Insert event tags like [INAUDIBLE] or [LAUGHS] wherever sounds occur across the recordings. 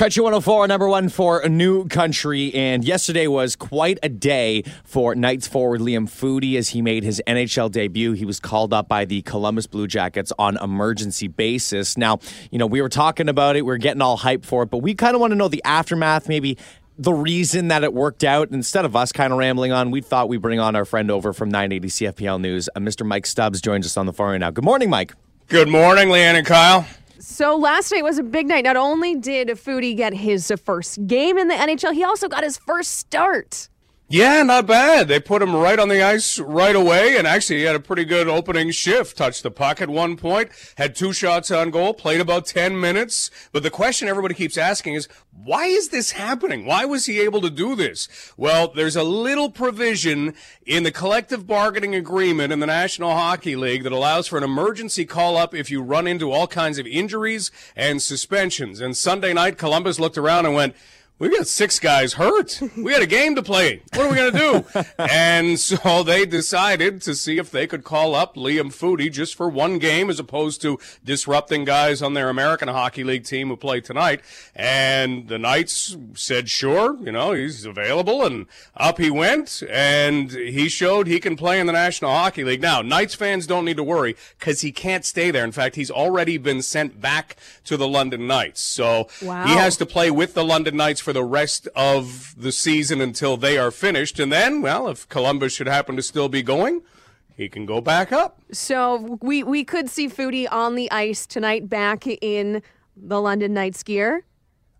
Country 104, number one for a new country. And yesterday was quite a day for Knights forward Liam Foudy as he made his NHL debut. He was called up by the Columbus Blue Jackets on emergency basis. Now, you know, we were talking about it, we are getting all hyped for it, but we kind of want to know the aftermath, maybe the reason that it worked out. Instead of us kind of rambling on, we thought we'd bring on our friend over from 980 CFPL News. Uh, Mr. Mike Stubbs joins us on the phone right now. Good morning, Mike. Good morning, Leeanne and Kyle. So last night was a big night. Not only did Foudy get his first game in the NHL, he also got his first start. Yeah, not bad. They put him right on the ice right away, and actually he had a pretty good opening shift. Touched the puck at one point, had two shots on goal, played about 10 minutes. But the question everybody keeps asking is, why is this happening? Why was he able to do this? Well, there's a little provision in the collective bargaining agreement in the National Hockey League that allows for an emergency call up if you run into all kinds of injuries and suspensions. And Sunday night, Columbus looked around and went, we got six guys hurt. We had a game to play. What are we going to do? [LAUGHS] and so they decided to see if they could call up Liam Foudy just for one game as opposed to disrupting guys on their American Hockey League team who play tonight. And the Knights said, sure, you know, he's available. And up he went. And he showed he can play in the National Hockey League. Now, Knights fans don't need to worry because he can't stay there. In fact, he's already been sent back to the London Knights. So wow. he has to play with the London Knights for the rest of the season until they are finished. And then, well, if Columbus should happen to still be going, he can go back up. So we, we could see Foudy on the ice tonight back in the London Knights gear.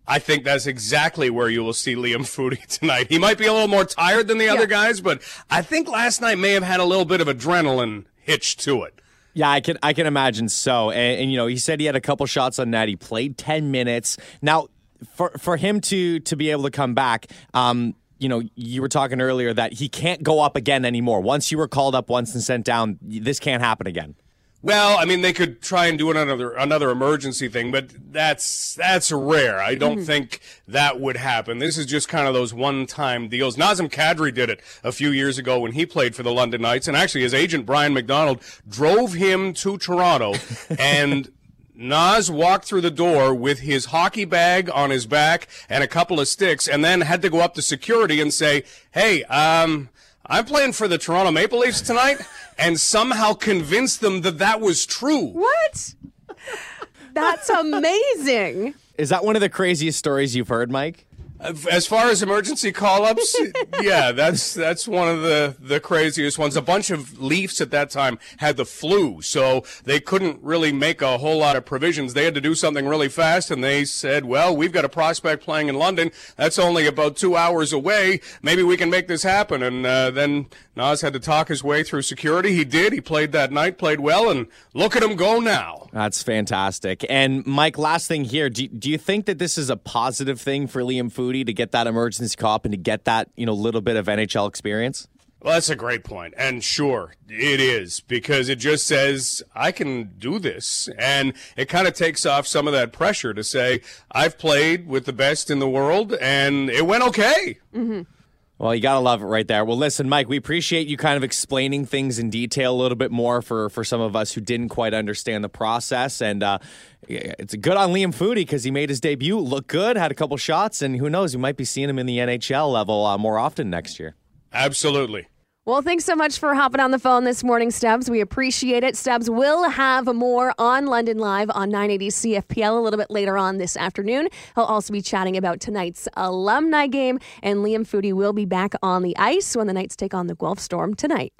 I think that's exactly where you will see Liam Foudy [LAUGHS] tonight. He might be a little more tired than the yeah. other guys, but I think last night may have had a little bit of adrenaline hitch to it. Yeah, I can I can imagine so. And, and, you know, he said he had a couple shots on net. He played ten minutes. Now, for for him to to be able to come back, um, you know, you were talking earlier that he can't go up again anymore. Once you were called up once and sent down, this can't happen again. Well, I mean, they could try and do another another emergency thing, but that's that's rare. I don't mm-hmm. think that would happen. This is just kind of those one time deals. Nazem Kadri did it a few years ago when he played for the London Knights, and actually his agent Brian McDonald drove him to Toronto [LAUGHS] and Nas walked through the door with his hockey bag on his back and a couple of sticks, and then had to go up to security and say, "Hey, um, I'm playing for the Toronto Maple Leafs tonight," and somehow convince them that that was true. What? That's amazing. Is that one of the craziest stories you've heard, Mike? As far as emergency call-ups, [LAUGHS] yeah, that's that's one of the the craziest ones. A bunch of Leafs at that time had the flu, so they couldn't really make a whole lot of provisions. They had to do something really fast, and they said, "Well, we've got a prospect playing in London. That's only about two hours away. Maybe we can make this happen." And uh, then Nas had to talk his way through security. He did. He played that night, played well, and look at him go now. That's fantastic. And Mike, last thing here, do, do you think that this is a positive thing for Liam Foudy to get that emergency cop and to get that you know little bit of NHL experience? Well, that's a great point. And sure, it is because it just says, I can do this. And it kind of takes off some of that pressure to say, I've played with the best in the world and it went okay. Mm-hmm. Well, you got to love it right there. Well, listen, Mike, we appreciate you kind of explaining things in detail a little bit more for, for some of us who didn't quite understand the process. And uh, it's good on Liam Foudy because he made his debut look good, had a couple shots, and who knows, we might be seeing him in the NHL level uh, more often next year. Absolutely. Well, thanks so much for hopping on the phone this morning, Stubbs. We appreciate it. Stubbs will have more on London Live on 980 CFPL a little bit later on this afternoon. He'll also be chatting about tonight's alumni game, and Liam Foudy will be back on the ice when the Knights take on the Guelph Storm tonight.